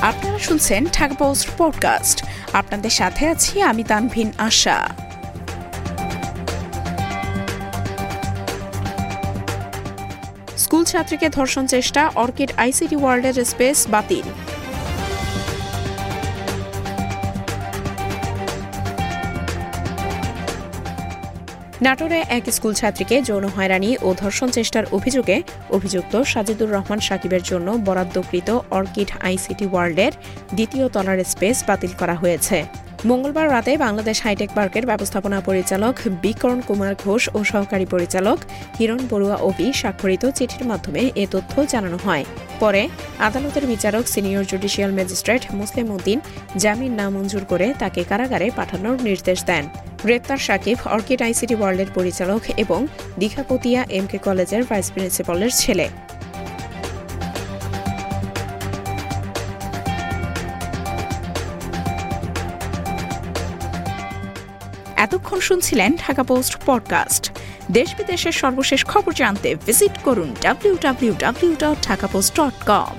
আপনারা শুনছেন Dhaka post podcast. আপনাদের সাথে আছি আমি তানভিন আশা। স্কুল ছাত্রীকে ধর্ষণ চেষ্টা, অর্কিড আইসিটি ওয়ার্ল্ডের স্পেস বাতিল। নাটোরে এক স্কুল ছাত্রীকে যৌন হয়রানি ও ধর্ষণ চেষ্টার অভিযোগে অভিযুক্ত সাজিদুর রহমান সাকিবের জন্য বরাদ্দকৃত অর্কিড আইসিটি ওয়ার্ল্ডের দ্বিতীয় তলার স্পেস বাতিল করা হয়েছে। মঙ্গলবার রাতে বাংলাদেশ হাইটেক পার্কের ব্যবস্থাপনা পরিচালক বিকরণ কুমার ঘোষ ও সহকারী পরিচালক হিরণ বড়ুয়া ওবি স্বাক্ষরিত চিঠির মাধ্যমে এ তথ্য জানানো হয়। পরে আদালতের বিচারক senior judicial magistrate Muslim Uddin জামিন নামঞ্জুর করে তাকে কারাগারে পাঠানোর নির্দেশ দেন। গ্রেপ্তার সাকিব, অর্কিড আইসিটি ওয়ার্ল্ডের পরিচালক এবং দীঘাপতিয়া এম কে কলেজের ভাইস প্রিন্সিপালের ছেলে। এতক্ষণ শুনছিলেন ঢাকা পোস্ট পডকাস্ট। দেশ বিদেশের সর্বশেষ খবর জানতে ভিজিট করুন W W W dot Dhaka post dot com